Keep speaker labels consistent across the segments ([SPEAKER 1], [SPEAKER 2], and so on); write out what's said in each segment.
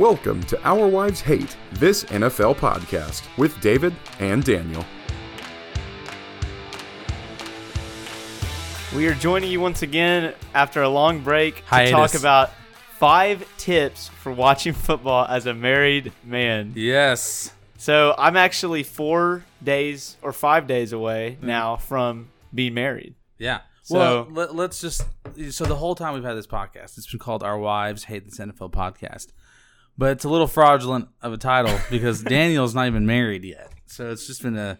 [SPEAKER 1] Welcome to Our Wives Hate This NFL Podcast with David and Daniel.
[SPEAKER 2] We are joining you once again after a long break to
[SPEAKER 3] Hiatus.
[SPEAKER 2] talk about five tips for watching football as a married man.
[SPEAKER 3] Yes.
[SPEAKER 2] So I'm actually four days or five days away
[SPEAKER 3] Mm-hmm.
[SPEAKER 2] now from being married.
[SPEAKER 3] Yeah.
[SPEAKER 2] So-
[SPEAKER 3] well, let, let's just. So the whole time we've had this podcast, it's been called "Our Wives Hate This NFL Podcast," but it's a little fraudulent of a title because Daniel's not even married yet. So it's just been a.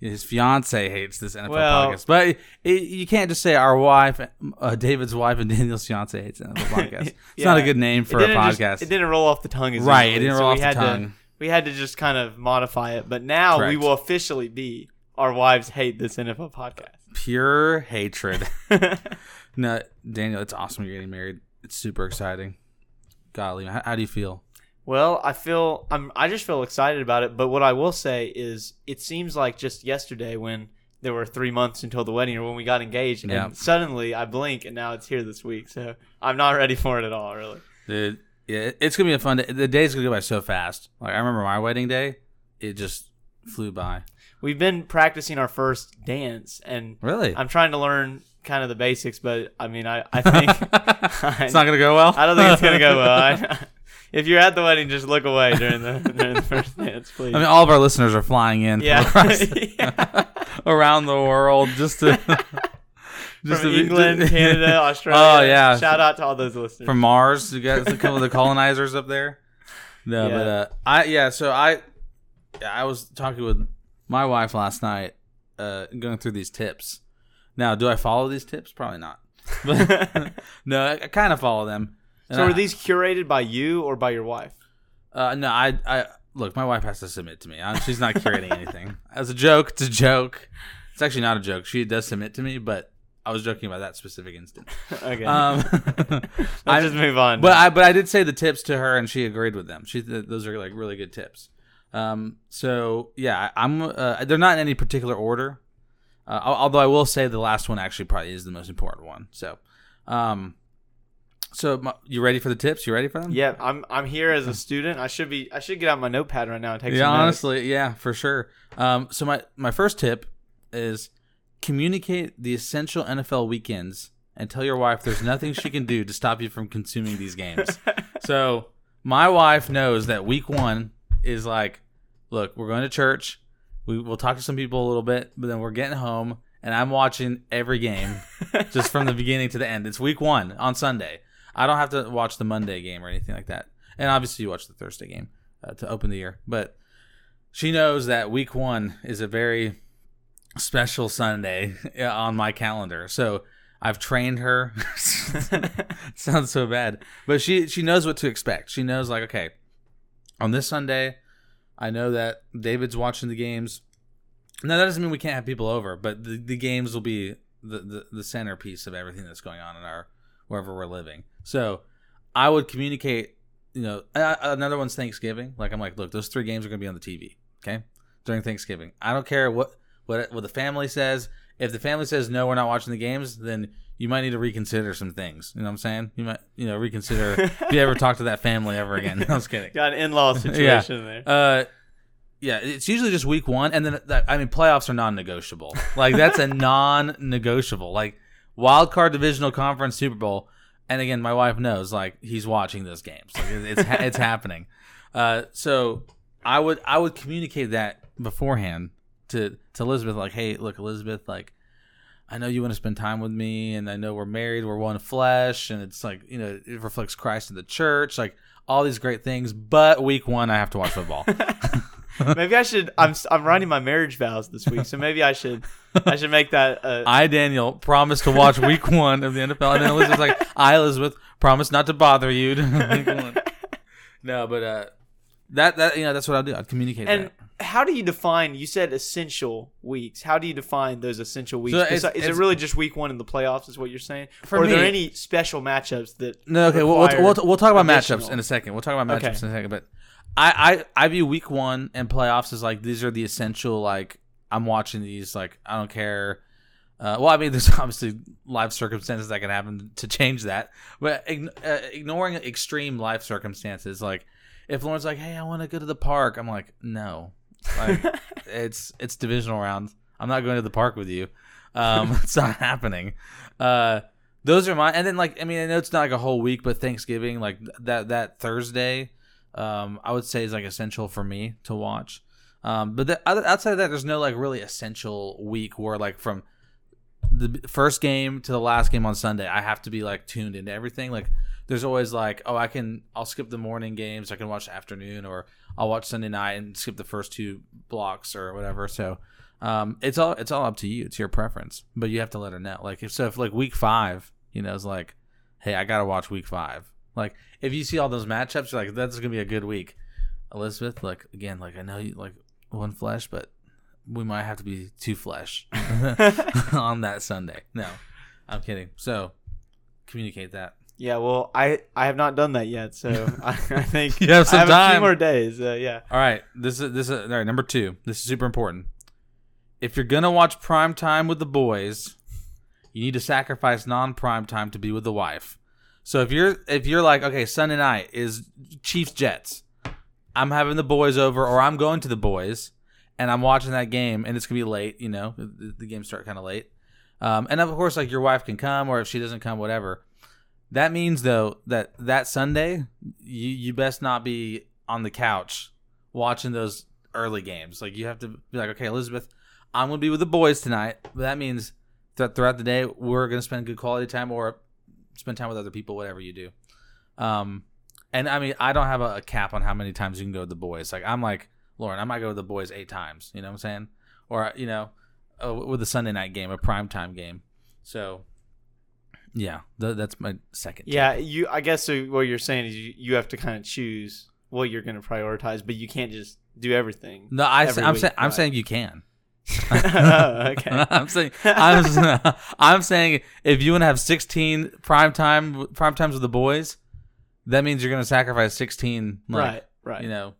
[SPEAKER 3] His fiance hates this NFL
[SPEAKER 2] Well-
[SPEAKER 3] podcast, but it, it, you can't just say our wife, uh, David's wife, and Daniel's fiance hates NFL podcast. It's not a good name for a
[SPEAKER 2] didn't just-
[SPEAKER 3] podcast.
[SPEAKER 2] it didn't roll off the tongue as
[SPEAKER 3] Right, it didn't
[SPEAKER 2] so
[SPEAKER 3] roll off the
[SPEAKER 2] had
[SPEAKER 3] tongue.
[SPEAKER 2] To, we had to just kind of modify it, but now we will officially be our wives hate this NFL podcast.
[SPEAKER 3] Pure hatred. no, Daniel, it's awesome you're getting married. It's super exciting. Golly, how, how do you feel?
[SPEAKER 2] Well, I feel I'm I just feel excited about it, but what I will say is it seems like just yesterday when there were 3 months until the wedding or when we got engaged
[SPEAKER 3] Yeah.
[SPEAKER 2] and suddenly I blink and now it's here this week. So, I'm not ready for it at all, really.
[SPEAKER 3] Dude, yeah, it's gonna be a fun day. The day's gonna go by so fast. Like I remember my wedding day, it just flew by.
[SPEAKER 2] We've been practicing our first dance and
[SPEAKER 3] Really?
[SPEAKER 2] I'm trying to learn kind of the basics, but I mean, I I think
[SPEAKER 3] it's not gonna go well.
[SPEAKER 2] I don't think it's going to go well. I, if you're at the wedding, just look away during the during the first dance, please.
[SPEAKER 3] I mean, all of our listeners are flying in from
[SPEAKER 2] yeah.
[SPEAKER 3] across-
[SPEAKER 2] Yeah.
[SPEAKER 3] around the world just to just
[SPEAKER 2] from
[SPEAKER 3] to
[SPEAKER 2] England, Canada, Australia.
[SPEAKER 3] Oh, yeah.
[SPEAKER 2] Shout out to all those listeners.
[SPEAKER 3] from Mars. You got a couple of the colonizers up there. No,
[SPEAKER 2] Yeah.
[SPEAKER 3] but uh, I yeah. So I I was talking with my wife last night, uh, going through these tips. Now, do I follow these tips? Probably not. But no, I, I kind of follow them. And
[SPEAKER 2] so
[SPEAKER 3] I-
[SPEAKER 2] are these curated by you or by your wife?
[SPEAKER 3] Uh, no, I, I look. My wife has to submit to me. I, she's not curating anything. As a joke, it's a joke. It's actually not a joke. She does submit to me, but I was joking about that specific instance.
[SPEAKER 2] okay.
[SPEAKER 3] Um, I
[SPEAKER 2] just move on.
[SPEAKER 3] but I, but I did say the tips to her, and she agreed with them. She, th- those are like really good tips. Um, so yeah, I- I'm. Uh, they're not in any particular order. Uh, although I will say the last one actually probably is the most important one. So, um, so my, you ready for the tips? You ready for them?
[SPEAKER 2] yeah, I'm I'm here as a student. I should be I should get out my notepad right now and take
[SPEAKER 3] yeah,
[SPEAKER 2] some notes.
[SPEAKER 3] honestly, yeah, for sure. Um, so my my first tip is communicate the essential NFL weekends and tell your wife there's nothing she can do to stop you from consuming these games. so my wife knows that week one is like, look, we're going to church. We will talk to some people a little bit, but then we're getting home and I'm watching every game just from the beginning to the end. It's week one on Sunday. I don't have to watch the Monday game or anything like that. And obviously, you watch the Thursday game uh, to open the year. But she knows that week one is a very special Sunday on my calendar. So I've trained her. Sounds so bad, but she she knows what to expect. She knows like okay, on this Sunday, I know that David's watching the games. Now that doesn't mean we can't have people over, but the, the games will be the, the the centerpiece of everything that's going on in our wherever we're living. So I would communicate. You know, another one's Thanksgiving. Like I'm like, look, those three games are going to be on the TV. Okay, during Thanksgiving. I don't care what what what the family says. If the family says no, we're not watching the games, then you might need to reconsider some things. You know what I'm saying? You might you know reconsider if you ever talk to that family ever again. I was kidding.
[SPEAKER 2] Got an in-law situation there.
[SPEAKER 3] Uh, yeah, it's usually just week one, and then that, I mean playoffs are non-negotiable. Like that's a non-negotiable. Like wild card, divisional conference, Super Bowl, and again, my wife knows like he's watching those games. Like it's it's, it's happening. Uh, so I would I would communicate that beforehand to to Elizabeth. Like, hey, look, Elizabeth, like. I know you want to spend time with me, and I know we're married, we're one flesh, and it's like, you know, it reflects Christ in the church, like all these great things. But week one, I have to watch football.
[SPEAKER 2] maybe I should. I'm I'm writing my marriage vows this week, so maybe I should I should make that. Uh,
[SPEAKER 3] I, Daniel, promised to watch week one of the NFL. And then Elizabeth's like, I, Elizabeth, promise not to bother you. to week one." no, but uh, that, that, you know, that's what I'll do. I'll communicate
[SPEAKER 2] and
[SPEAKER 3] that.
[SPEAKER 2] how do you define? You said essential weeks. How do you define those essential weeks?
[SPEAKER 3] So
[SPEAKER 2] Is, it really just week one in the playoffs? Is what you're saying?
[SPEAKER 3] For
[SPEAKER 2] or are there any special matchups that?
[SPEAKER 3] No, okay, we'll, we'll, we'll, we'll talk about
[SPEAKER 2] additional?
[SPEAKER 3] matchups in a second. We'll talk about matchups
[SPEAKER 2] Okay.
[SPEAKER 3] in a second. But I, I, I view week one and playoffs as like, these are the essential, like, I'm watching these, like, I don't care. Uh, well, I mean, there's obviously life circumstances that can happen to change that, but ign- uh, ignoring extreme life circumstances, like if Lauren's like, "Hey, I want to go to the park," I'm like, "No, like, it's it's divisional round. I'm not going to the park with you. Um, it's not happening." Uh, those are my and then like I mean I know it's not like a whole week, but Thanksgiving like that that Thursday, um, I would say is like essential for me to watch. Um, but the, outside of that, there's no like really essential week where like from the first game to the last game on Sunday, I have to be like tuned into everything. Like there's always like, oh, I can I'll skip the morning games, I can watch afternoon, or I'll watch Sunday night and skip the first two blocks or whatever. So um, it's all it's all up to you. It's your preference, but you have to let her know. Like if so, if like week five, you know, it's like, hey, I gotta watch week five. Like if you see all those matchups, you're like, that's gonna be a good week. Elizabeth, like again, like I know you like one flesh, but we might have to be two flesh on that Sunday. No, I'm kidding. So communicate that.
[SPEAKER 2] Yeah, well, I I have not done that yet, so I, I think
[SPEAKER 3] You have some
[SPEAKER 2] I have a
[SPEAKER 3] time.
[SPEAKER 2] few more days. Uh, yeah.
[SPEAKER 3] All right, this is this is all right. Number two, this is super important. If you're gonna watch prime time with the boys, you need to sacrifice non-prime time to be with the wife. So if you're if you're like, okay, Sunday night is Chiefs Jets, I'm having the boys over, or I'm going to the boys, and I'm watching that game, and it's gonna be late. You know, the, the games start kind of late, um, and of course, like your wife can come, or if she doesn't come, whatever. That means though that that Sunday, you you best not be on the couch watching those early games. Like you have to be like, okay, Elizabeth, I'm gonna be with the boys tonight. But that means that throughout the day we're gonna spend good quality time or spend time with other people, whatever you do. Um, and I mean, I don't have a, a cap on how many times you can go to the boys. Like I'm like Lauren, I might go to the boys eight times. You know what I'm saying? Or you know, uh, with a Sunday night game, a prime time game. So. Yeah, th- that's my second. tip.
[SPEAKER 2] Yeah, you. I guess so what you're saying is you, you have to kind of choose what you're going to prioritize, but you can't just do everything.
[SPEAKER 3] No, I,
[SPEAKER 2] every
[SPEAKER 3] am saying I'm saying you can.
[SPEAKER 2] Oh, okay.
[SPEAKER 3] I'm saying I'm, I'm saying if you want to have 16 prime time prime times with the boys, that means you're going to sacrifice 16. Like,
[SPEAKER 2] right, right.
[SPEAKER 3] You know.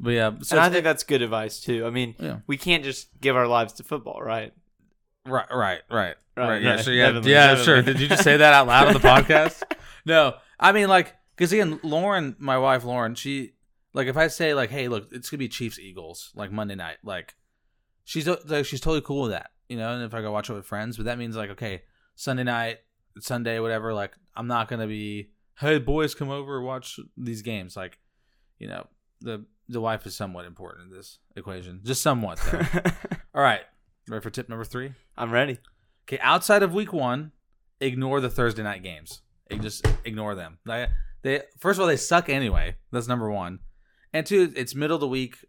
[SPEAKER 3] But yeah, so
[SPEAKER 2] and I think that's good advice too. I mean,
[SPEAKER 3] Yeah.
[SPEAKER 2] we can't just give our lives to football, right?
[SPEAKER 3] Right, right, right,
[SPEAKER 2] Right,
[SPEAKER 3] right. Yeah,
[SPEAKER 2] yeah,
[SPEAKER 3] sure. Yeah,
[SPEAKER 2] definitely,
[SPEAKER 3] yeah,
[SPEAKER 2] definitely.
[SPEAKER 3] sure. Did you just say that out loud on the podcast? no, I mean like because again, Lauren, my wife, Lauren, she like if I say like, hey, look, it's gonna be Chiefs Eagles like Monday night, like she's uh, like she's totally cool with that, you know. And if I go watch it with friends, but that means like okay, Sunday night, Sunday, whatever. Like I'm not gonna be, hey, boys, come over watch these games. Like, you know, the the wife is somewhat important in this equation, just somewhat though. All right, ready for tip number three?
[SPEAKER 2] I'm ready.
[SPEAKER 3] Okay, outside of week one, ignore the Thursday night games. Just ignore them. They, they first of all they suck anyway. That's number one, and two, it's middle of the week.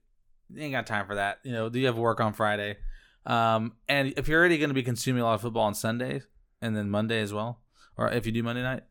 [SPEAKER 3] You ain't got time for that. You know, do you have work on Friday? Um, and if you're already going to be consuming a lot of football on Sunday and then Monday as well, or if you do Monday night,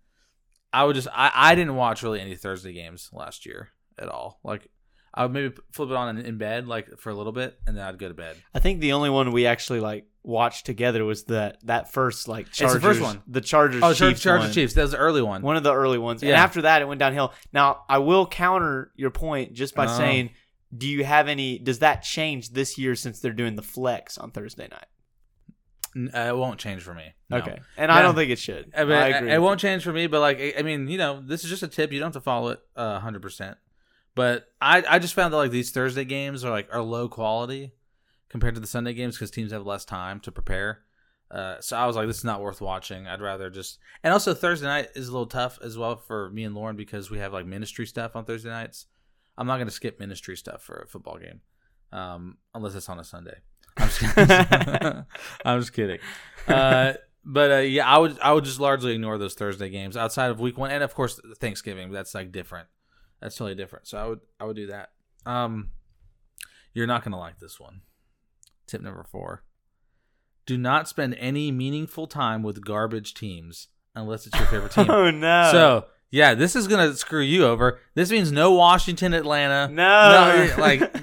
[SPEAKER 3] I would just I, I didn't watch really any Thursday games last year at all. Like I would maybe flip it on in, in bed like for a little bit, and then I'd go to bed.
[SPEAKER 2] I think the only one we actually like watched together was that that first like Chargers it's the
[SPEAKER 3] first one.
[SPEAKER 2] The Chargers.
[SPEAKER 3] Oh,
[SPEAKER 2] Chiefs
[SPEAKER 3] Chargers
[SPEAKER 2] one.
[SPEAKER 3] Chiefs. That was the early one.
[SPEAKER 2] One of the early ones. And after that, it went downhill. Now, I will counter your point just by
[SPEAKER 3] Oh.
[SPEAKER 2] saying, do you have any? Does that change this year since they're doing the flex on Thursday night?
[SPEAKER 3] Uh, it won't change for me. No.
[SPEAKER 2] Okay, and I don't think it should.
[SPEAKER 3] I mean,
[SPEAKER 2] I
[SPEAKER 3] it-
[SPEAKER 2] agree.
[SPEAKER 3] It
[SPEAKER 2] with
[SPEAKER 3] won't change for me, but like, I- mean, you know, this is just a tip. You don't have to follow it uh, hundred percent. But I, I just found that like these Thursday games are like are low quality compared to the Sunday games because teams have less time to prepare. Uh, so I was like, this is not worth watching. I'd rather just and also Thursday night is a little tough as well for me and Lauren because we have like ministry stuff on Thursday nights. I'm not gonna skip ministry stuff for a football game, um, unless it's on a Sunday. I'm just, I'm just kidding. Uh, but uh, yeah, I would I would just largely ignore those Thursday games outside of week one, and of course Thanksgiving. That's like different. That's totally different. So I would I would do that. Um, you're not gonna like this one. Tip number four: Do not spend any meaningful time with garbage teams unless it's your favorite team.
[SPEAKER 2] oh no!
[SPEAKER 3] So yeah, this is gonna screw you over. This means no Washington, Atlanta.
[SPEAKER 2] no,
[SPEAKER 3] No, like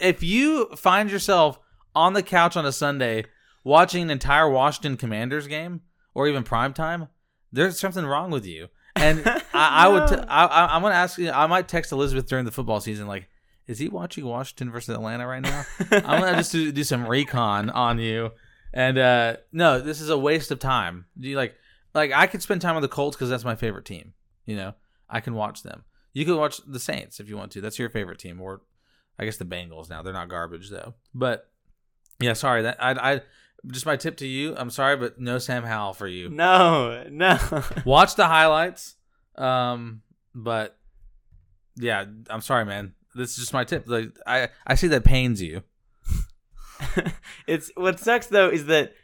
[SPEAKER 3] if you find yourself on the couch on a Sunday watching an entire Washington Commanders game or even prime time, there's something wrong with you. And I, I would, t-
[SPEAKER 2] No.
[SPEAKER 3] I, I, I'm gonna ask you. I might text Elizabeth during the football season, like, is he watching Washington versus Atlanta right now? I'm gonna just do, do some recon on you. And uh no, this is a waste of time. Do you like like I could spend time with the Colts because that's my favorite team. You know, I can watch them. You could watch the Saints if you want to. That's your favorite team, or I guess the Bengals. Now they're not garbage though. But yeah, sorry that I I just my tip to you. I'm sorry, but no Sam Howell for you.
[SPEAKER 2] No, no.
[SPEAKER 3] Watch the highlights. Um, but yeah, I'm sorry, man. This is just my tip. Like I I see that pains you.
[SPEAKER 2] it's what sucks though is that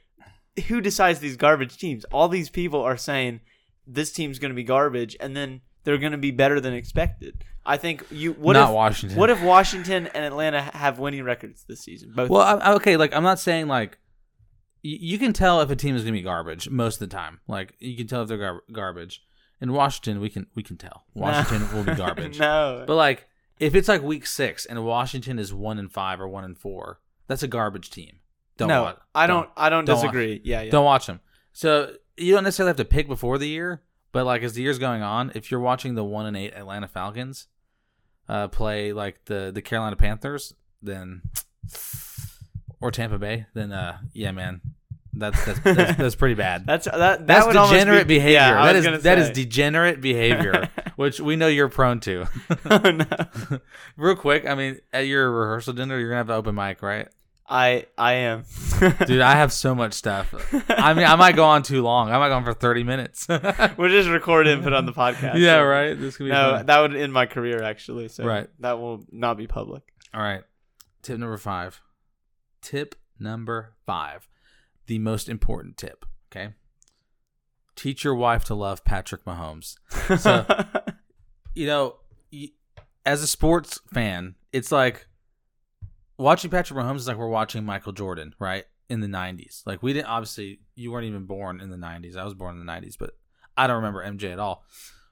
[SPEAKER 2] who decides these garbage teams? All these people are saying this team's going to be garbage, and then they're going to be better than expected. I think you. What
[SPEAKER 3] Not
[SPEAKER 2] if
[SPEAKER 3] Washington.
[SPEAKER 2] What if Washington and Atlanta have winning records this season? Both.
[SPEAKER 3] Well, I, I- okay, like I'm not saying like y- you can tell if a team is gonna be garbage most of the time. Like you can tell if they're gar- garbage. In Washington, we can we can tell Washington will be garbage.
[SPEAKER 2] no.
[SPEAKER 3] But like if it's like week six and Washington is one and five or one and four, that's a garbage team. Don't
[SPEAKER 2] no,
[SPEAKER 3] watch.
[SPEAKER 2] I don't. I don't,
[SPEAKER 3] don't watch.
[SPEAKER 2] disagree. Yeah, yeah.
[SPEAKER 3] Don't watch them. So you don't necessarily have to pick before the year, but like as the year's going on, if you're watching the one and eight Atlanta Falcons uh, play like the the Carolina Panthers, then or Tampa Bay, then uh, yeah, man, that's that's that's, that's pretty bad.
[SPEAKER 2] That's that. that
[SPEAKER 3] That's
[SPEAKER 2] would
[SPEAKER 3] degenerate
[SPEAKER 2] be,
[SPEAKER 3] behavior.
[SPEAKER 2] Yeah,
[SPEAKER 3] that is that is degenerate behavior, which we know you're prone to.
[SPEAKER 2] oh, no.
[SPEAKER 3] Real quick, I mean, at your rehearsal dinner, you're gonna have an open mic, right?
[SPEAKER 2] I I am.
[SPEAKER 3] Dude, I have so much stuff. I mean, I might go on too long. I might go on for 30 minutes.
[SPEAKER 2] we'll just record it and put it on the podcast.
[SPEAKER 3] yeah,
[SPEAKER 2] So-
[SPEAKER 3] right. This could be
[SPEAKER 2] No,
[SPEAKER 3] fun.
[SPEAKER 2] that would end my career actually. So
[SPEAKER 3] Right.
[SPEAKER 2] that will not be public.
[SPEAKER 3] All right. Tip number five. Tip number five. The most important tip. Okay. Teach your wife to love Patrick Mahomes. So, you know, as a sports fan, it's like watching Patrick Mahomes is like we're watching Michael Jordan, right? In the 90s. Like, we didn't, obviously, you weren't even born in the 90s. I was born in the 90s, but I don't remember MJ at all.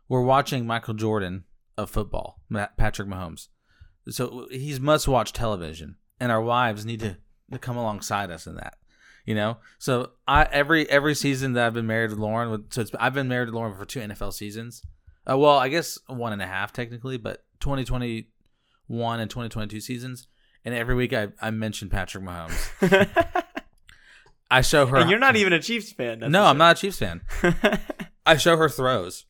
[SPEAKER 3] We're watching Michael Jordan of football, Patrick Mahomes. So he's must watch television, and our wives need to, to come alongside us in that. You know, so I every every season that I've been married to Lauren, so it's, I've been married to Lauren for two NFL seasons. Uh, well, I guess one and a half technically, but 2021 and 2022 seasons. And every week I, I mention Patrick Mahomes. I show her.
[SPEAKER 2] and you're not even a Chiefs fan.
[SPEAKER 3] No, I'm not a Chiefs fan. I show her throws.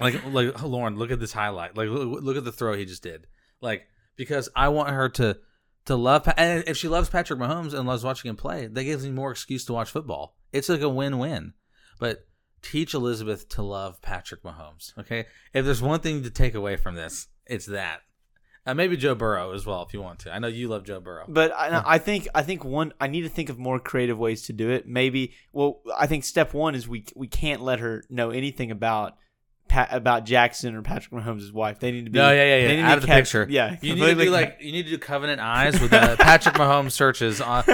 [SPEAKER 3] Like, like oh, Lauren, look at this highlight. Like, look, look at the throw he just did. Like, because I want her to to love. And if she loves Patrick Mahomes and loves watching him play, that gives me more excuse to watch football. It's like a win win. But teach Elizabeth to love Patrick Mahomes. Okay, if there's one thing to take away from this, it's that. Uh, maybe Joe Burrow as well, if you want to. I know you love Joe Burrow.
[SPEAKER 2] But I, I think I think one I need to think of more creative ways to do it. Maybe well, I think step one is we we can't let her know anything about Pat, about Jackson or Patrick Mahomes' wife. They need to be
[SPEAKER 3] No, yeah, yeah, yeah.
[SPEAKER 2] need to
[SPEAKER 3] Out
[SPEAKER 2] be
[SPEAKER 3] of the picture.
[SPEAKER 2] Yeah,
[SPEAKER 3] You need to do like you need to do Covenant Eyes with uh, Patrick Mahomes searches on,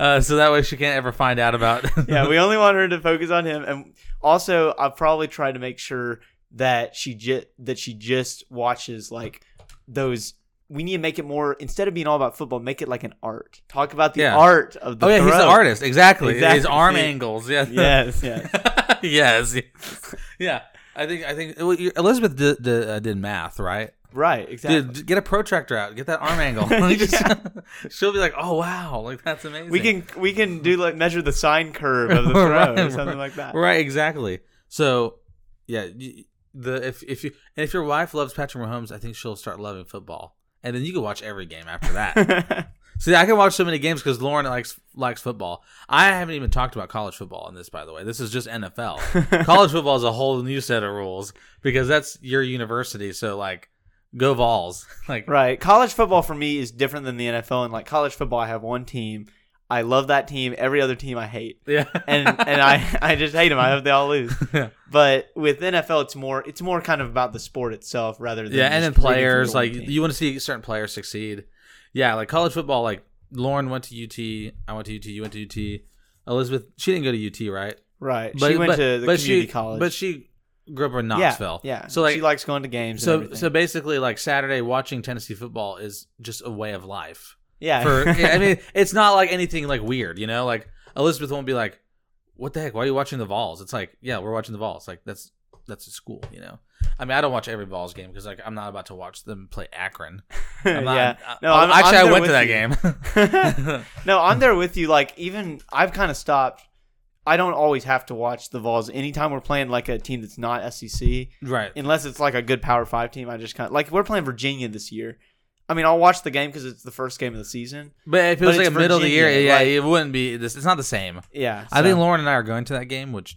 [SPEAKER 3] uh, so that way she can't ever find out about.
[SPEAKER 2] yeah, we only want her to focus on him, and also I've probably tried to make sure that she just that she just watches like those. We need to make it more instead of being all about football, make it like an art. Talk about the
[SPEAKER 3] Yeah.
[SPEAKER 2] art of the.
[SPEAKER 3] oh yeah, he's the artist. Exactly. His
[SPEAKER 2] Exactly.
[SPEAKER 3] arm angles. Yeah.
[SPEAKER 2] Yes, yes.
[SPEAKER 3] yes. Yeah. I think I think well, Elizabeth did, did, uh, did math, right?
[SPEAKER 2] Right, exactly.
[SPEAKER 3] Dude, get a protractor out. Get that arm angle. She'll be like, "Oh wow, like that's amazing."
[SPEAKER 2] we can we can do like measure the sine curve of the throw
[SPEAKER 3] Right,
[SPEAKER 2] or something
[SPEAKER 3] right.
[SPEAKER 2] like that.
[SPEAKER 3] Right, exactly. So, yeah, the if if you and if your wife loves Patrick Mahomes, I think she'll start loving football, and then you can watch every game after that. See, I can watch so many games because Lauren likes likes football. I haven't even talked about college football in this, by the way. This is just NFL. college football is a whole new set of rules because that's your university. So, like, go Vols. Like,
[SPEAKER 2] right. College football for me is different than the NFL. And like college football, I have one team. I love that team. Every other team I hate.
[SPEAKER 3] yeah,
[SPEAKER 2] and and I I just hate them. I hope they all lose.
[SPEAKER 3] Yeah.
[SPEAKER 2] But with NFL, it's more it's more kind of about the sport itself rather than
[SPEAKER 3] yeah, and then
[SPEAKER 2] just rooting for
[SPEAKER 3] players like
[SPEAKER 2] team.
[SPEAKER 3] you want to see certain players succeed. Yeah, like college football. Like Lauren went to UT, I went to UT, you went to UT. Elizabeth, she didn't go to UT, right?
[SPEAKER 2] right. she went to the community
[SPEAKER 3] she,
[SPEAKER 2] college.
[SPEAKER 3] But she grew up in
[SPEAKER 2] yeah,
[SPEAKER 3] Knoxville.
[SPEAKER 2] yeah.
[SPEAKER 3] So like,
[SPEAKER 2] she likes going to games.
[SPEAKER 3] so
[SPEAKER 2] and
[SPEAKER 3] so basically, like Saturday watching Tennessee football is just a way of life.
[SPEAKER 2] Yeah.
[SPEAKER 3] For I mean, it's not like anything like weird, you know. Like Elizabeth won't be like, "What the heck? Why are you watching the Vols?" It's like, yeah, we're watching the Vols. Like that's that's a school, you know. I mean, I don't watch every Vols game because like I'm not about to watch them play Akron. I'm not,
[SPEAKER 2] yeah.
[SPEAKER 3] I-
[SPEAKER 2] No,
[SPEAKER 3] I-
[SPEAKER 2] I'm,
[SPEAKER 3] actually,
[SPEAKER 2] I'm
[SPEAKER 3] I went to that
[SPEAKER 2] you.
[SPEAKER 3] game.
[SPEAKER 2] no, I'm there with you. Like even I've kind of stopped. I don't always have to watch the Vols. Anytime we're playing like a team that's not SEC,
[SPEAKER 3] Right.
[SPEAKER 2] unless it's like a good Power Five team, I just kind of like we're playing Virginia this year. I mean, I'll watch the game because it's the first game of the season.
[SPEAKER 3] But if it
[SPEAKER 2] But
[SPEAKER 3] was like a middle of the year, yeah,
[SPEAKER 2] like-
[SPEAKER 3] it wouldn't be. This it's not the same.
[SPEAKER 2] Yeah,
[SPEAKER 3] I think Lauren and I are going to that game, which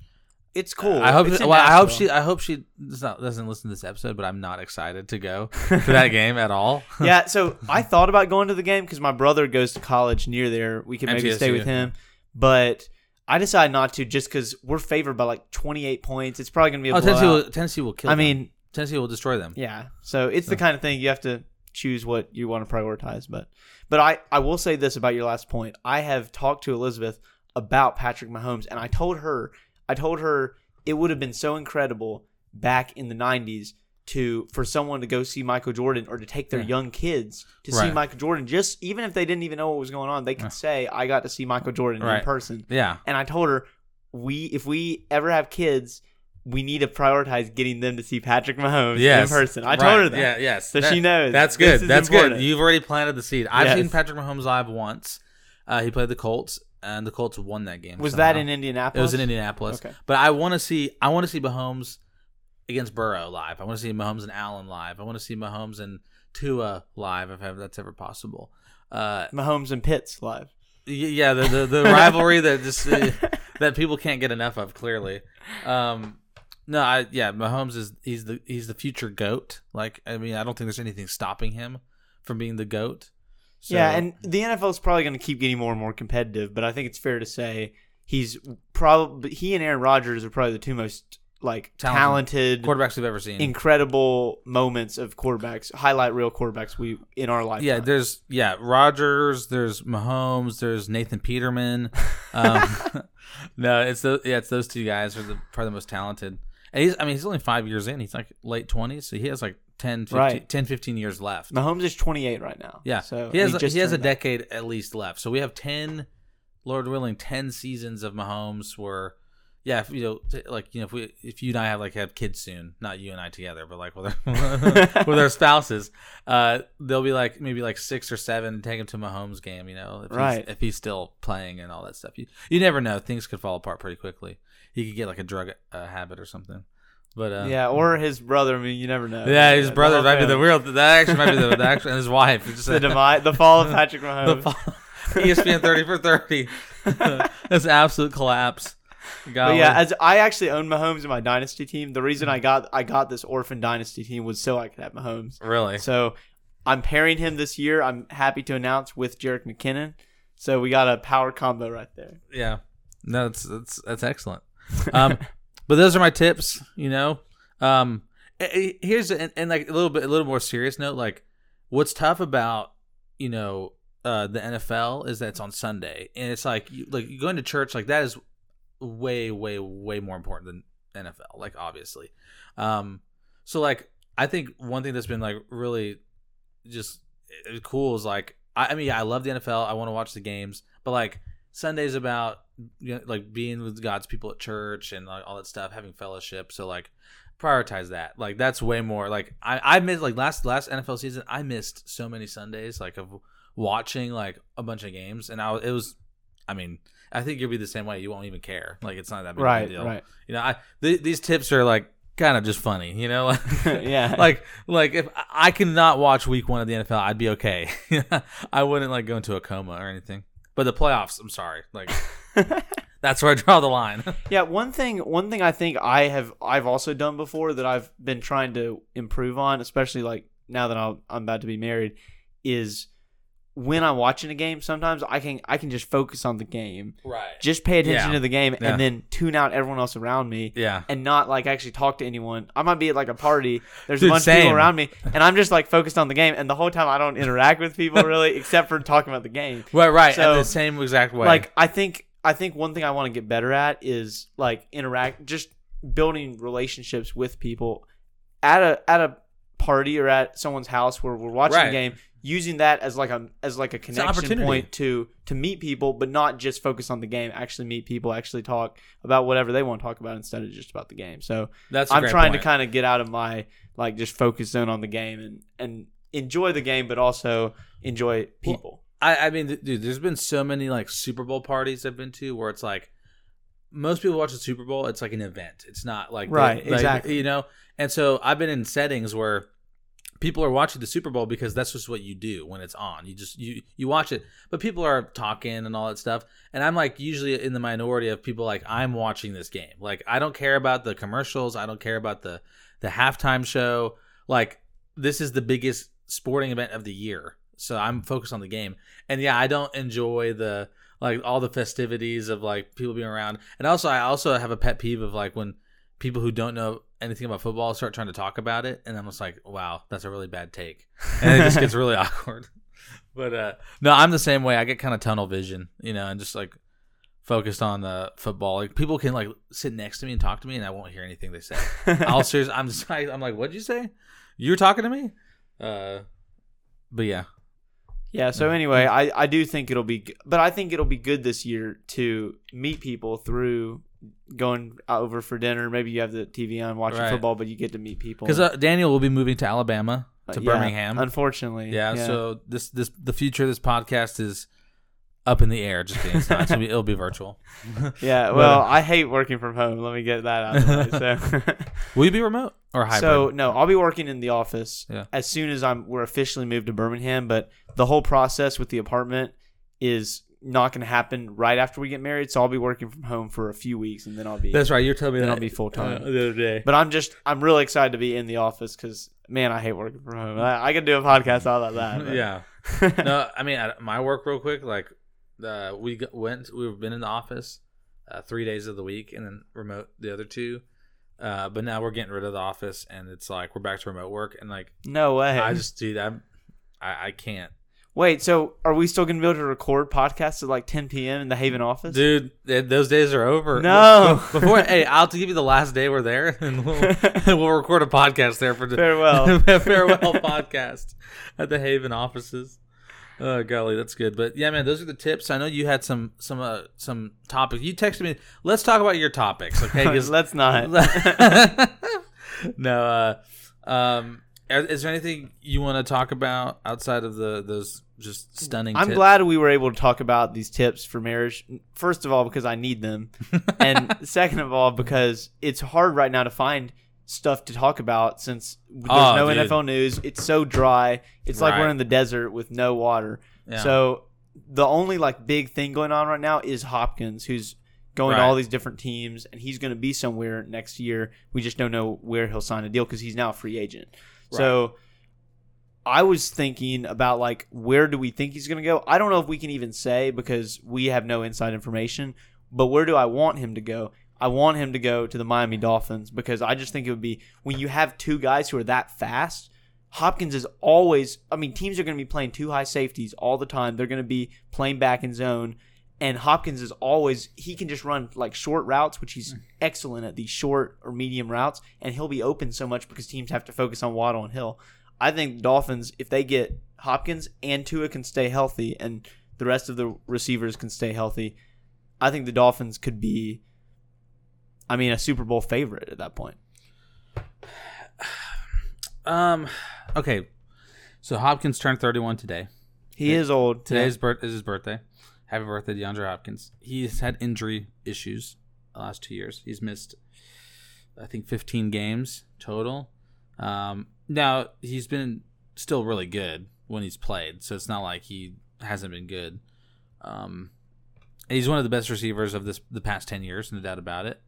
[SPEAKER 2] it's cool.
[SPEAKER 3] I hope.
[SPEAKER 2] In
[SPEAKER 3] Well, I hope she. I hope she does not, doesn't listen to this episode. But I'm not excited to go to that game at all.
[SPEAKER 2] yeah, so I thought about going to the game because my brother goes to college near there. We could maybe stay with him, but I decided not to just because we're favored by like 28 points. It's probably gonna be a
[SPEAKER 3] Oh, Tennessee will, Tennessee will kill.
[SPEAKER 2] I
[SPEAKER 3] them.
[SPEAKER 2] mean,
[SPEAKER 3] Tennessee will destroy them.
[SPEAKER 2] yeah. So it's the kind of thing you have to choose what you want to prioritize. But but I I will say this about your last point. I have talked to Elizabeth about Patrick Mahomes, and I told her I told her it would have been so incredible back in the 90s to for someone to go see Michael Jordan or to take their
[SPEAKER 3] Yeah.
[SPEAKER 2] young kids to see Michael Jordan just even if they didn't even know what was going on they could say I got to see Michael Jordan in person
[SPEAKER 3] Yeah.
[SPEAKER 2] and I told her we if we ever have kids we need to prioritize getting them to see Patrick Mahomes
[SPEAKER 3] Yes.
[SPEAKER 2] in person I
[SPEAKER 3] Right.
[SPEAKER 2] told her that
[SPEAKER 3] Yeah. Yes.
[SPEAKER 2] So she knows.
[SPEAKER 3] That's good. That's
[SPEAKER 2] important.
[SPEAKER 3] good. You've already planted the seed. I've
[SPEAKER 2] Yes.
[SPEAKER 3] seen Patrick Mahomes live once. Uh, he played the Colts, and the Colts won that game.
[SPEAKER 2] was
[SPEAKER 3] somehow.
[SPEAKER 2] that in Indianapolis
[SPEAKER 3] It was in Indianapolis.
[SPEAKER 2] Okay.
[SPEAKER 3] But I want to see. I want to see Mahomes against Burrow live. I want to see Mahomes and Allen live. I want to see Mahomes and Tua live if that's ever possible. Uh,
[SPEAKER 2] Mahomes and Pitts live
[SPEAKER 3] yeah, the the, the rivalry that just uh, that people can't get enough of. Clearly, um, no, I yeah, Mahomes is he's the he's the future goat. Like, I mean, I don't think there's anything stopping him from being the goat. So-
[SPEAKER 2] yeah and the NFL is probably going to keep getting more and more competitive but I think it's fair to say he's probably he and Aaron Rodgers are probably the two most like
[SPEAKER 3] Talented
[SPEAKER 2] talented,
[SPEAKER 3] quarterbacks we've ever seen.
[SPEAKER 2] incredible moments of quarterbacks highlight real quarterbacks we in our life
[SPEAKER 3] yeah, there's yeah Rodgers, there's Mahomes, there's Nathan Peterman. Um, no, it's the yeah, it's those two guys are the probably the most talented. And he's I mean he's only five years in. He's like late twenties, so he has like 10, 15,
[SPEAKER 2] Right.
[SPEAKER 3] 10, 15 years left.
[SPEAKER 2] Mahomes is 28 right now
[SPEAKER 3] Yeah,
[SPEAKER 2] so
[SPEAKER 3] he has
[SPEAKER 2] just
[SPEAKER 3] he has a decade at least left. So we have ten, Lord willing, ten seasons of Mahomes. Where, yeah, if, you know, t- like you know, if we if you and I have like have kids soon, not you and I together, but like with our with our spouses, uh, they'll be like maybe like six or seven. Take him to Mahomes game, you know, if he's,
[SPEAKER 2] Right.
[SPEAKER 3] if he's still playing and all that stuff. You you never know; things could fall apart pretty quickly. He could get like a drug uh, habit or something. But uh,
[SPEAKER 2] yeah or his brother I mean you never know
[SPEAKER 3] yeah, his brother
[SPEAKER 2] The
[SPEAKER 3] might be the real. That actually might be the, the actual, and his wife. Just
[SPEAKER 2] the demise, the fall of Patrick
[SPEAKER 3] the
[SPEAKER 2] Mahomes.
[SPEAKER 3] fall- ESPN thirty for thirty. That's an absolute collapse.
[SPEAKER 2] Yeah, as I actually own Mahomes in my dynasty team. The reason I got I got this orphan dynasty team was so I could have Mahomes.
[SPEAKER 3] really.
[SPEAKER 2] So I'm pairing him this year. I'm happy to announce with Jerick McKinnon. So we got a power combo right there.
[SPEAKER 3] Yeah, no, that's that's that's excellent. Um, but those are my tips. You know, um, here's and, and like a little bit a little more serious note. Like, what's tough about you know uh, the NFL is that it's on Sunday, and it's like you, like going to church like that is way way way more important than NFL. Like obviously, um, so like I think one thing that's been like really just eh, cool is like I, I mean I love the NFL. I want to watch the games, but like Sunday's about you know, like being with God's people at church and like all that stuff, having fellowship. So like prioritize that. Like that's way more. Like I I missed like last last NFL season. I missed so many Sundays like of watching like a bunch of games, and I was- it was. I mean, I think you'll be the same way. You won't even care. Like it's not that big of a
[SPEAKER 2] Right,
[SPEAKER 3] deal.
[SPEAKER 2] right.
[SPEAKER 3] You know, I th- these tips are like kind of just funny. You know, like
[SPEAKER 2] Yeah.
[SPEAKER 3] like like if I- I cannot watch week one of the NFL, I'd be okay. I wouldn't like go into a coma or anything. But the playoffs, I'm sorry, like that's where I draw the line.
[SPEAKER 2] Yeah, one thing one thing I think I have I've also done before that I've been trying to improve on, especially like now that I'll, I'm about to be married, is when I'm watching a game. Sometimes I can I can just focus on the game,
[SPEAKER 3] right.
[SPEAKER 2] just pay attention
[SPEAKER 3] Yeah.
[SPEAKER 2] to the game,
[SPEAKER 3] Yeah.
[SPEAKER 2] and then tune out everyone else around me.
[SPEAKER 3] Yeah.
[SPEAKER 2] and not like actually talk to anyone. I might be at like a party. There's
[SPEAKER 3] Dude,
[SPEAKER 2] a bunch of people around me, and I'm just like focused on the game. And the whole time I don't interact with people really, except for talking about the game.
[SPEAKER 3] Right. Right.
[SPEAKER 2] So,
[SPEAKER 3] in the same exact way.
[SPEAKER 2] Like I think I think one thing I want to get better at is like interact, just building relationships with people at a at a party or at someone's house where we're watching
[SPEAKER 3] Right.
[SPEAKER 2] a game. Using that as like a as like a connection point to to meet people, but not just focus on the game. Actually meet people. Actually talk about whatever they want to talk about instead of just about the game. So
[SPEAKER 3] that's.
[SPEAKER 2] I'm trying to kind of get out of my like just focus zone on the game and and enjoy the game, but also enjoy people.
[SPEAKER 3] I, I mean, dude, there's been so many like Super Bowl parties I've been to where it's like most people watch the Super Bowl. It's like an event. It's not like
[SPEAKER 2] Right,
[SPEAKER 3] like,
[SPEAKER 2] exactly.
[SPEAKER 3] You know, and so I've been in settings where people are watching the Super Bowl because that's just what you do when it's on. You just you you watch it, but people are talking and all that stuff. And I'm like usually in the minority of people like I'm watching this game. Like I don't care about the commercials. I don't care about the the halftime show. Like this is the biggest sporting event of the year. So I'm focused on the game. And yeah, I don't enjoy the like all the festivities of like people being around. And also I also have a pet peeve of like when people who don't know anything about football start trying to talk about it and I'm just like, wow, that's a really bad take. And it just gets really awkward. But uh no, I'm the same way. I get kind of tunnel vision, you know, and just like focused on the football. Like people can like sit next to me and talk to me and I won't hear anything they say. I'll seriously I'm just like I'm like, what'd you say? You were talking to me? Uh but yeah.
[SPEAKER 2] Yeah. So anyway, I I do think it'll be, but I think it'll be good this year to meet people through going over for dinner. Maybe you have the TV on watching
[SPEAKER 3] Right.
[SPEAKER 2] football, but you get to meet people.
[SPEAKER 3] Because uh, Daniel will be moving to Alabama to
[SPEAKER 2] Uh, yeah,
[SPEAKER 3] Birmingham.
[SPEAKER 2] Unfortunately.
[SPEAKER 3] yeah, so this this the future of this podcast is up in the air. Just kidding. It's not. It's gonna be, it'll be virtual.
[SPEAKER 2] yeah. Well, I hate working from home. Let me get that out of the way. So.
[SPEAKER 3] Will you be remote or hybrid?
[SPEAKER 2] So no, I'll be working in the office
[SPEAKER 3] Yeah.
[SPEAKER 2] as soon as I'm we're officially moved to Birmingham. But the whole process with the apartment is not going to happen right after we get married. So I'll be working from home for a few weeks, and then I'll be.
[SPEAKER 3] that's right. You're telling me
[SPEAKER 2] Then
[SPEAKER 3] that
[SPEAKER 2] I'll be full-time.
[SPEAKER 3] uh, the other day.
[SPEAKER 2] but I'm just I'm really excited to be in the office because man, I hate working from home. I, I could do a podcast all about that. but-
[SPEAKER 3] yeah. no, I mean at my work real quick. Like, uh, we went. We've been in the office uh, three days of the week, and then remote the other two. Uh, but now we're getting rid of the office, and it's like we're back to remote work, and like
[SPEAKER 2] no way.
[SPEAKER 3] I just dude, I'm, I, I can't,
[SPEAKER 2] Wait, so are we still to be able to record podcasts at like 10 p.m. in the Haven office?
[SPEAKER 3] dude. th- Those days are over.
[SPEAKER 2] No.
[SPEAKER 3] before hey, I'll give you the last day we're there, and we'll, we'll record a podcast there for the
[SPEAKER 2] Farewell.
[SPEAKER 3] farewell podcast at the Haven offices. Oh golly, that's good. But yeah, man, those are the tips. I know you had some some uh, some topics. You texted me. Let's talk about your topics, okay?
[SPEAKER 2] Let's not.
[SPEAKER 3] no. Uh, um, is is there anything you want to talk about outside of the those just stunning?
[SPEAKER 2] I'm
[SPEAKER 3] tips?
[SPEAKER 2] glad we were able to talk about these tips for marriage. First of all, because I need them, and second of all, because it's hard right now to find stuff to talk about since there's
[SPEAKER 3] Oh,
[SPEAKER 2] no
[SPEAKER 3] dude.
[SPEAKER 2] NFL news. It's so dry. It's like
[SPEAKER 3] Right.
[SPEAKER 2] we're in the desert with no water.
[SPEAKER 3] Yeah.
[SPEAKER 2] So the only like big thing going on right now is Hopkins, who's going to all these different teams, and he's going to be somewhere next year. We just don't know where he'll sign a deal because he's now a free agent. So I was thinking about like where do we think he's going to go? I don't know if we can even say because we have no inside information. But where do I want him to go? I want him to go to the Miami Dolphins because I just think it would be when you have two guys who are that fast. Hopkins is always. I mean, teams are going to be playing two high safeties all the time. They're going to be playing back in zone, and Hopkins is always. He can just run like short routes, which he's mm. excellent at these short or medium routes, and he'll be open so much because teams have to focus on Waddle and Hill. I think Dolphins, if they get Hopkins and Tua can stay healthy, and the rest of the receivers can stay healthy, I think the Dolphins could be. I mean, a Super Bowl favorite at that point.
[SPEAKER 3] Um. Okay. So Hopkins turned 31 today.
[SPEAKER 2] He is old.
[SPEAKER 3] Today's birth is his birthday. Happy birthday, DeAndre Hopkins. He's had injury issues the last two years. He's missed, I think, 15 games total. Um, now he's been still really good when he's played, so it's not like he hasn't been good. Um, he's one of the best receivers of this the past 10 years, no doubt about it.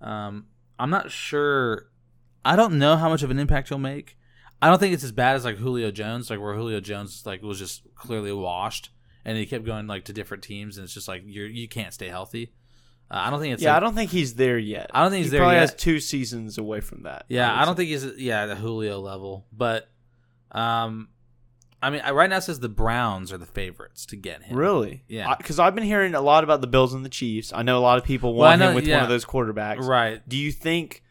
[SPEAKER 3] Um, I'm not sure. I don't know how much of an impact he'll make. I don't think it's as bad as like Julio Jones, like where Julio Jones like was just clearly washed, and he kept going like to different teams, and it's just like you're you can't stay healthy. Uh, I don't think it's
[SPEAKER 2] yeah,
[SPEAKER 3] like-
[SPEAKER 2] I don't think he's there yet.
[SPEAKER 3] I don't think he's
[SPEAKER 2] he
[SPEAKER 3] there
[SPEAKER 2] probably
[SPEAKER 3] yet.
[SPEAKER 2] has two seasons away from that.
[SPEAKER 3] Yeah,
[SPEAKER 2] would
[SPEAKER 3] I don't think he's yeah the Julio level, but um, I mean, right now it says the Browns are the favorites to get him.
[SPEAKER 2] Really?
[SPEAKER 3] Yeah.
[SPEAKER 2] Because I've been hearing a lot about the Bills and the Chiefs. I know a lot of people
[SPEAKER 3] Well,
[SPEAKER 2] want
[SPEAKER 3] know-
[SPEAKER 2] him with
[SPEAKER 3] yeah.
[SPEAKER 2] one of those quarterbacks.
[SPEAKER 3] Right.
[SPEAKER 2] Do you think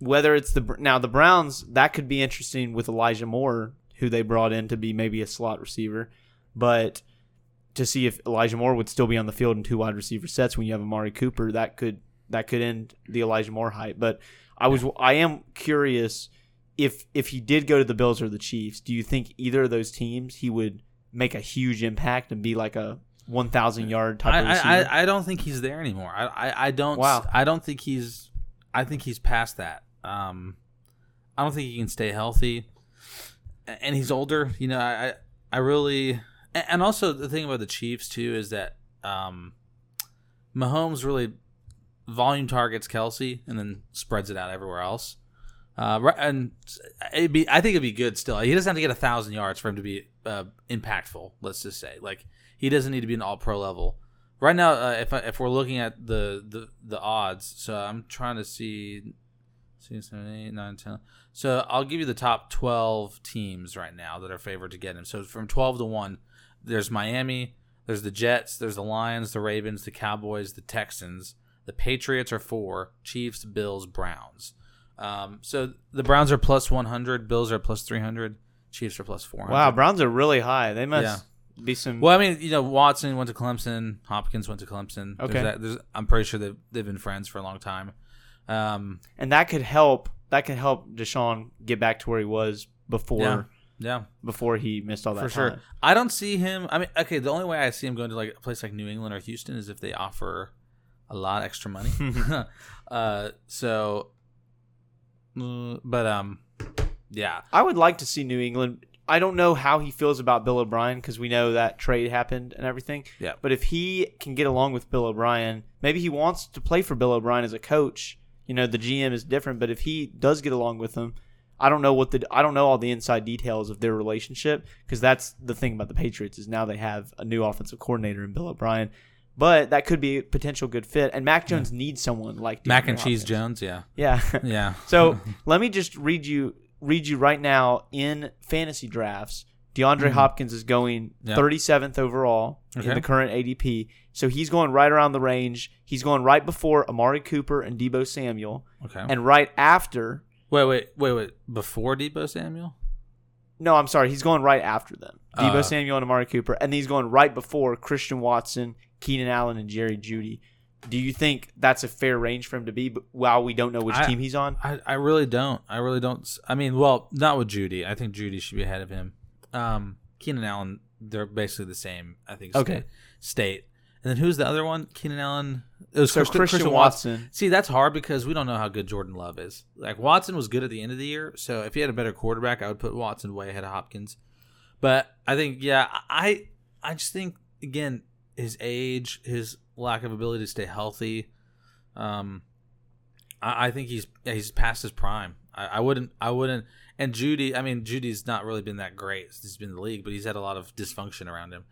[SPEAKER 2] whether it's the now the Browns that could be interesting with Elijah Moore, who they brought in to be maybe a slot receiver, but to see if Elijah Moore would still be on the field in two wide receiver sets when you have Amari Cooper, that could that could end the Elijah Moore hype. But I was I am curious if if he did go to the Bills or the Chiefs, do you think either of those teams he would make a huge impact and be like a one thousand yard type
[SPEAKER 3] I,
[SPEAKER 2] of
[SPEAKER 3] I,
[SPEAKER 2] receiver.
[SPEAKER 3] I, I don't think he's there anymore. I, I, I don't.
[SPEAKER 2] Wow.
[SPEAKER 3] I don't think he's. I think he's past that. Um, I don't think he can stay healthy, and he's older. You know, I, I, I really, and also the thing about the Chiefs too is that um, Mahomes really volume targets Kelce and then spreads it out everywhere else. Uh, and it'd be, I think it'd be good still. He doesn't have to get a thousand yards for him to be uh, impactful. Let's just say, like, he doesn't need to be an All Pro level. Right now, uh, if I, if we're looking at the, the the odds, so I'm trying to see, six, seven, eight, nine, ten. So I'll give you the top twelve teams right now that are favored to get him. So from twelve to one, there's Miami, there's the Jets, there's the Lions, the Ravens, the Cowboys, the Texans. The Patriots are four, Chiefs, Bills, Browns. Um, so the Browns are plus 100, Bills are plus 300, Chiefs are plus 400.
[SPEAKER 2] wow, Browns are really high. They must
[SPEAKER 3] Yeah.
[SPEAKER 2] be some.
[SPEAKER 3] Well, I mean, you know, Watson went to Clemson, Hopkins went to Clemson. There's
[SPEAKER 2] Okay.
[SPEAKER 3] that- there's- I'm pretty sure they've, they've been friends for a long time. Um,
[SPEAKER 2] and that could help. That could help Deshaun get back to where he was before
[SPEAKER 3] Yeah. yeah,
[SPEAKER 2] before he missed all that
[SPEAKER 3] for sure. I don't see him. I mean, okay, the only way I see him going to like a place like New England or Houston is if they offer a lot extra money. uh, so, mm, but um, yeah,
[SPEAKER 2] I would like to see New England. I don't know how he feels about Bill O'Brien because we know that trade happened and everything.
[SPEAKER 3] Yeah.
[SPEAKER 2] But if he can get along with Bill O'Brien, maybe he wants to play for Bill O'Brien as a coach. You know, the GM is different, but if he does get along with him, I don't know what the I don't know all the inside details of their relationship because that's the thing about the Patriots is now they have a new offensive coordinator in Bill O'Brien. But that could be a potential good fit, and Mac Jones needs someone like
[SPEAKER 3] Mac and Cheese. Jones. Yeah,
[SPEAKER 2] Yeah,
[SPEAKER 3] yeah.
[SPEAKER 2] so let me just read you read you right now in fantasy drafts. DeAndre Hopkins is going
[SPEAKER 3] Yeah.
[SPEAKER 2] 37th overall in the current ADP. So he's going right around the range. He's going right before Amari Cooper and Deebo Samuel,
[SPEAKER 3] Okay.
[SPEAKER 2] and right after.
[SPEAKER 3] wait, wait, wait, wait. Before Deebo Samuel.
[SPEAKER 2] No, I'm sorry. He's going right after them. Deebo
[SPEAKER 3] Uh.
[SPEAKER 2] Samuel and Amari Cooper, and he's going right before Christian Watson, Keenan Allen, and Jerry Jeudy. Do you think that's a fair range for him to be? But while we don't know which
[SPEAKER 3] I-
[SPEAKER 2] team he's on,
[SPEAKER 3] I, I really don't. I really don't. I mean, well, not with Jeudy. I think Jeudy should be ahead of him. Um, Keenan Allen, they're basically the same. I think.
[SPEAKER 2] Okay.
[SPEAKER 3] State. state. And then who's the other one? Keenan Allen. It was
[SPEAKER 2] so Christian, Watson.
[SPEAKER 3] See, that's hard because we don't know how good Jordan Love is. Like Watson was good at the end of the year, so if he had a better quarterback, I would put Watson way ahead of Hopkins. But I think, yeah, I I just think again his age, his lack of ability to stay healthy. Um, I, I think he's he's past his prime. I, I wouldn't I wouldn't. And Jeudy, I mean, Jeudy's not really been that great since he's been in the league, but he's had a lot of dysfunction around him.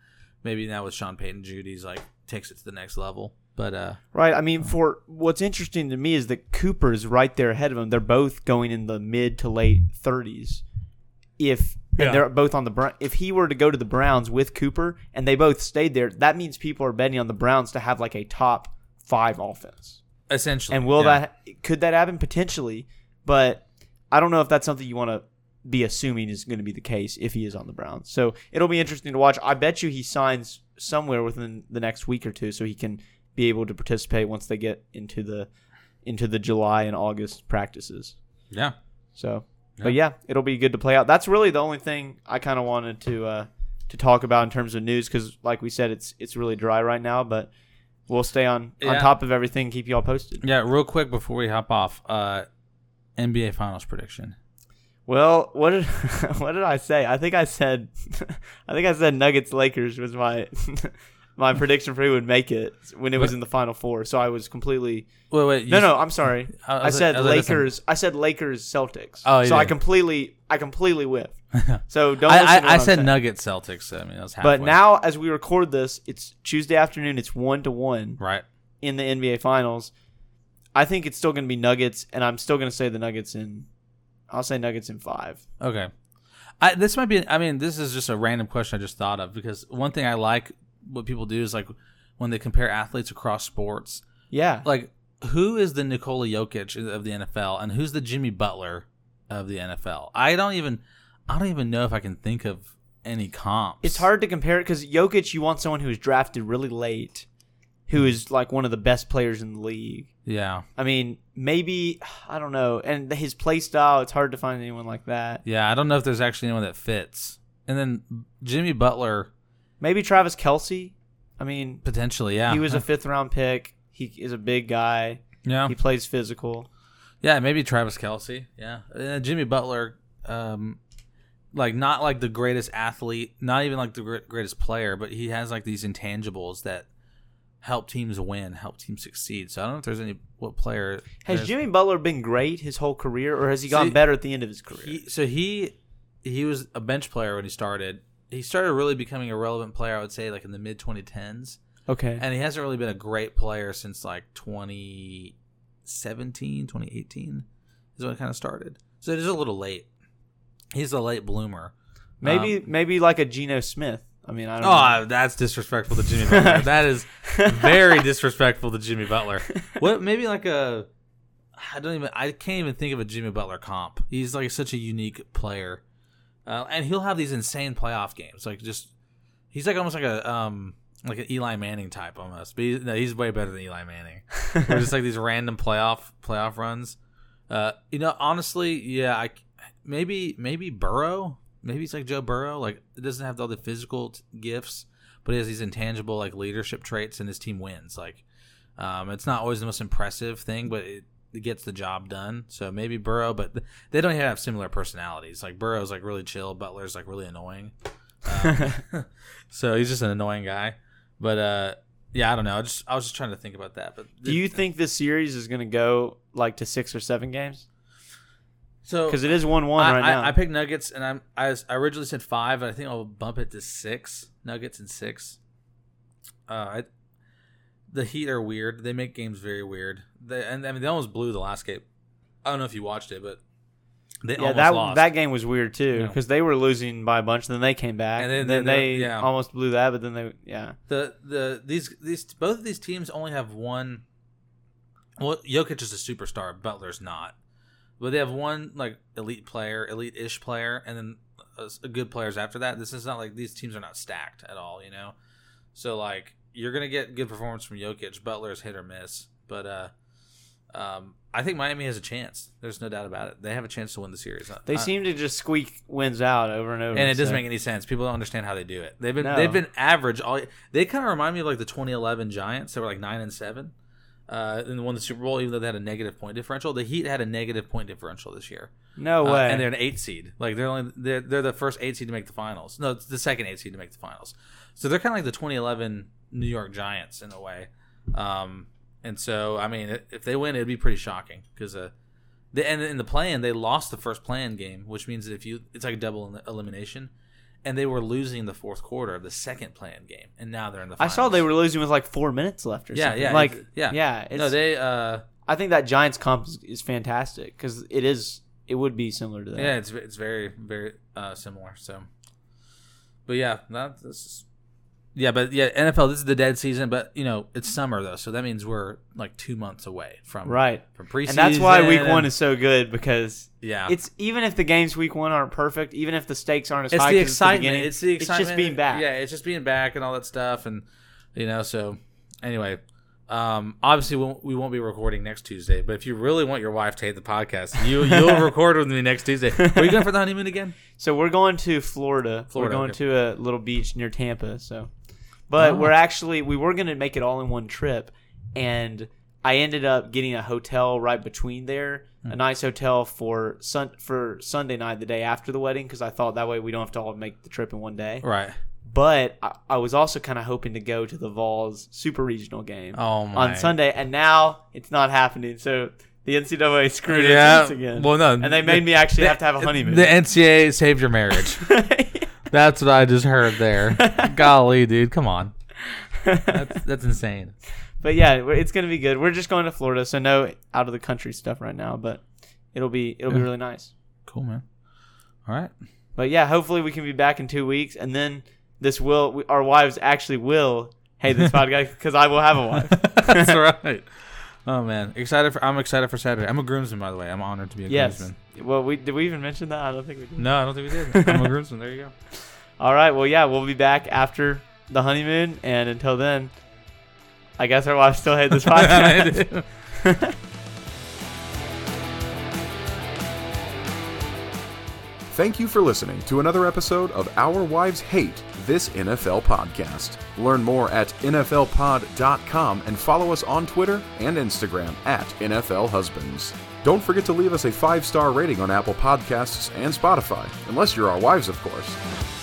[SPEAKER 3] Maybe now with Sean Payton, Jeudy's like takes it to the next level. But uh,
[SPEAKER 2] Right. I mean, for what's interesting to me is that Cooper's right there ahead of him. They're both going in the mid to late 30s. If
[SPEAKER 3] Yeah.
[SPEAKER 2] and they're both on the Brown. If he were to go to the Browns with Cooper and they both stayed there, that means people are betting on the Browns to have like a top five offense.
[SPEAKER 3] essentially,
[SPEAKER 2] And will
[SPEAKER 3] yeah.
[SPEAKER 2] that could that happen potentially? But I don't know if that's something you want to be assuming is going to be the case if he is on the Browns. So it'll be interesting to watch. I bet you he signs somewhere within the next week or two, so he can be able to participate once they get into the into the July and August practices.
[SPEAKER 3] Yeah.
[SPEAKER 2] So, but yeah, it'll be good to play out. That's really the only thing I kind of wanted to uh, to talk about in terms of news because, like we said, it's it's really dry right now, but. We'll stay on, on top of everything, and keep you all posted.
[SPEAKER 3] Yeah, real quick before we hop off, uh, NBA Finals prediction.
[SPEAKER 2] Well, what did what did I say? I think I said I think I said Nuggets Lakers was my my prediction for who would make it when it was in the final four. So I was completely
[SPEAKER 3] Wait, wait.
[SPEAKER 2] No, no, I'm sorry.
[SPEAKER 3] I- I
[SPEAKER 2] I said
[SPEAKER 3] I was like, listen.
[SPEAKER 2] Lakers. I said Lakers Celtics.
[SPEAKER 3] Oh,
[SPEAKER 2] so I completely I completely whiffed. So don't.
[SPEAKER 3] I,
[SPEAKER 2] listen to what
[SPEAKER 3] I
[SPEAKER 2] I'm
[SPEAKER 3] said. Nuggets Celtics. So, I mean, was halfway.
[SPEAKER 2] But now, as we record this, it's Tuesday afternoon. It's one to one
[SPEAKER 3] right?
[SPEAKER 2] in the NBA Finals. I think it's still going to be Nuggets, and I'm still going to say the Nuggets in. I'll say Nuggets in five.
[SPEAKER 3] Okay. I, this might be. I mean, this is just a random question I just thought of because one thing I like what people do is like when they compare athletes across sports.
[SPEAKER 2] Yeah.
[SPEAKER 3] Like, who is the Nikola Jokic of the NFL and who's the Jimmy Butler of the NFL? I don't even. I don't even know if I can think of any comps.
[SPEAKER 2] It's hard to compare it because Jokic, you want someone who was drafted really late, who is like one of the best players in the league.
[SPEAKER 3] Yeah.
[SPEAKER 2] I mean, maybe I don't know, and his play style, it's hard to find anyone like that.
[SPEAKER 3] Yeah. I don't know if there's actually anyone that fits. And then Jimmy Butler.
[SPEAKER 2] Maybe Travis Kelce. I mean,
[SPEAKER 3] Potentially, yeah.
[SPEAKER 2] he was a fifth round pick. He is a big guy.
[SPEAKER 3] yeah.
[SPEAKER 2] He plays physical.
[SPEAKER 3] Yeah, maybe Travis Kelce. Yeah, uh, Jimmy Butler. Um, like not like the greatest athlete, not even like the gre- greatest player, but he has like these intangibles that help teams win, help teams succeed. So I don't know if there's any what player
[SPEAKER 2] Has Jimmy Butler been great his whole career, or has he gotten better at the end of his career?
[SPEAKER 3] He, so he he was a bench player when he started. He started really becoming a relevant player, I would say, like in the mid 2010s,
[SPEAKER 2] okay.
[SPEAKER 3] and he hasn't really been a great player since like 2017, 2018 is when it kind of started. So it is a little late. He's a late bloomer.
[SPEAKER 2] Maybe
[SPEAKER 3] Um,
[SPEAKER 2] maybe like a Geno Smith. I mean, I don't
[SPEAKER 3] Oh, that's disrespectful to Jimmy Butler. that is very disrespectful to Jimmy Butler. What? Maybe like a. I don't even. I can't even think of a Jimmy Butler comp. He's like such a unique player, uh, and he'll have these insane playoff games. Like just, he's like almost like a um like an Eli Manning type almost. But he's, no, he's way better than Eli Manning. Just like these random playoff playoff runs. Uh, you know, honestly, yeah, I maybe maybe Burrow. Maybe it's like Joe Burrow. Like it doesn't have all the physical t- gifts, but he has these intangible like leadership traits, and his team wins. Like, um, it's not always the most impressive thing, but it, it gets the job done. So maybe Burrow, but they don't even have similar personalities. Like Burrow's like really chill, Butler's like really annoying. Um, so he's just an annoying guy. But uh, yeah, I don't know. I just I was just trying to think about that. But
[SPEAKER 2] Do you think this series is going to go like to six or seven games?
[SPEAKER 3] so?
[SPEAKER 2] Because it is one one
[SPEAKER 3] I,
[SPEAKER 2] right now.
[SPEAKER 3] I, I picked Nuggets, and I'm I, was- I originally said five, but I think I'll bump it to six. Nuggets and six. Uh, I, the Heat are weird. They make games very weird. They and I mean they almost blew the last game. I don't know if you watched it, but they
[SPEAKER 2] yeah,
[SPEAKER 3] almost
[SPEAKER 2] that
[SPEAKER 3] lost.
[SPEAKER 2] that game was weird too because they were losing by a bunch. And then they came back,
[SPEAKER 3] And
[SPEAKER 2] and
[SPEAKER 3] then-
[SPEAKER 2] then,
[SPEAKER 3] then
[SPEAKER 2] they
[SPEAKER 3] they- yeah.
[SPEAKER 2] almost blew that. But then they, yeah,
[SPEAKER 3] the the these these both of these teams only have one. Well, Jokic is a superstar. Butler's not, but they have one like elite player, elite-ish player, and then uh, good players after that. This is not like these teams are not stacked at all, you know. So like you're gonna get good performance from Jokic. Butler's hit or miss, but uh, um, I think Miami has a chance. There's no doubt about it. They have a chance to win the series.
[SPEAKER 2] they
[SPEAKER 3] I-
[SPEAKER 2] seem to just squeak wins out over and over.
[SPEAKER 3] and it doesn't make any sense. People don't understand how they do it. They've been
[SPEAKER 2] No.
[SPEAKER 3] they've been average all. They kind of remind me of like the 2011 Giants. They were like nine and seven, uh, and won the Super Bowl even though they had a negative point differential. The Heat had a negative point differential this year,
[SPEAKER 2] no
[SPEAKER 3] Uh,
[SPEAKER 2] way.
[SPEAKER 3] and they're an eight seed. Like they're only they're they're the first eight seed to make the finals. No, it's the second eight seed to make the finals. So they're kind of like the 2011 New York Giants in a way. Um, and so I mean, if they win, it'd be pretty shocking because uh, the and in the play-in they lost the first play-in game, which means that if you it's like a double elimination, and they were losing the fourth quarter of the second play-in game, and now they're in the.
[SPEAKER 2] I saw they were losing with like four minutes left or
[SPEAKER 3] Yeah,
[SPEAKER 2] something.
[SPEAKER 3] yeah,
[SPEAKER 2] like
[SPEAKER 3] yeah.
[SPEAKER 2] yeah.
[SPEAKER 3] No, they uh
[SPEAKER 2] I think that Giants comp is, is fantastic because it is. It would be similar to that.
[SPEAKER 3] yeah, it's it's very very uh similar. So, but yeah, that this is. Yeah, but yeah, NFL. This is the dead season, but you know it's summer though, so that means we're like two months away from
[SPEAKER 2] Right.
[SPEAKER 3] from preseason.
[SPEAKER 2] And that's why week one is so good because
[SPEAKER 3] yeah.
[SPEAKER 2] it's even if the games week one aren't perfect, even if the stakes aren't as
[SPEAKER 3] it's
[SPEAKER 2] high,
[SPEAKER 3] the excitement.
[SPEAKER 2] beginning,
[SPEAKER 3] It's the excitement.
[SPEAKER 2] It's just being back.
[SPEAKER 3] Yeah, it's just being back and all that stuff, and you know. So anyway, um, obviously we won't, we won't be recording next Tuesday. But if you really want your wife to hate the podcast, you you'll record with me next Tuesday. Are you going for the honeymoon again?
[SPEAKER 2] So we're going to Florida.
[SPEAKER 3] Florida,
[SPEAKER 2] we're going
[SPEAKER 3] okay.
[SPEAKER 2] to a little beach near Tampa. So, but
[SPEAKER 3] Oh.
[SPEAKER 2] we're actually we were going to make it all in one trip, and I ended up getting a hotel right between there,
[SPEAKER 3] Hmm.
[SPEAKER 2] a nice hotel for sun for Sunday night, the day after the wedding, because I thought that way we don't have to all make the trip in one day.
[SPEAKER 3] Right.
[SPEAKER 2] But I, I was also kind of hoping to go to the Vols Super Regional game
[SPEAKER 3] Oh
[SPEAKER 2] on Sunday, and now it's not happening. So the NCAA screwed
[SPEAKER 3] Yeah.
[SPEAKER 2] us again.
[SPEAKER 3] Well, no,
[SPEAKER 2] and they made me actually
[SPEAKER 3] the-
[SPEAKER 2] have to have a honeymoon.
[SPEAKER 3] The NCAA saved your marriage. That's what I just heard there. Golly, dude, come on. That's that's insane.
[SPEAKER 2] But yeah, it's gonna be good. We're just going to Florida, so no out of the country stuff right now. But it'll be it'll be really nice.
[SPEAKER 3] Cool, man. All right.
[SPEAKER 2] But yeah, hopefully we can be back in two weeks, and then this will we, our wives actually will hate this podcast because I will have a wife.
[SPEAKER 3] That's right. Oh man, excited for I'm excited for Saturday. I'm a groomsman, by the way. I'm honored to be a
[SPEAKER 2] yes.
[SPEAKER 3] groomsman.
[SPEAKER 2] Well, we did we even mention that? I don't think we did.
[SPEAKER 3] No, I don't think we did. I'm a groomsman. There you go.
[SPEAKER 2] All right. Well, yeah, we'll be back after the honeymoon, and until then, I guess our wives still hate this podcast.
[SPEAKER 3] I do.
[SPEAKER 1] Thank you for listening to another episode of Our Wives Hate This NFL Podcast. Learn more at NFLpod.com and follow us on Twitter and Instagram at NFL Husbands. Don't forget to leave us a five star rating on Apple Podcasts and Spotify, unless you're our wives, of course.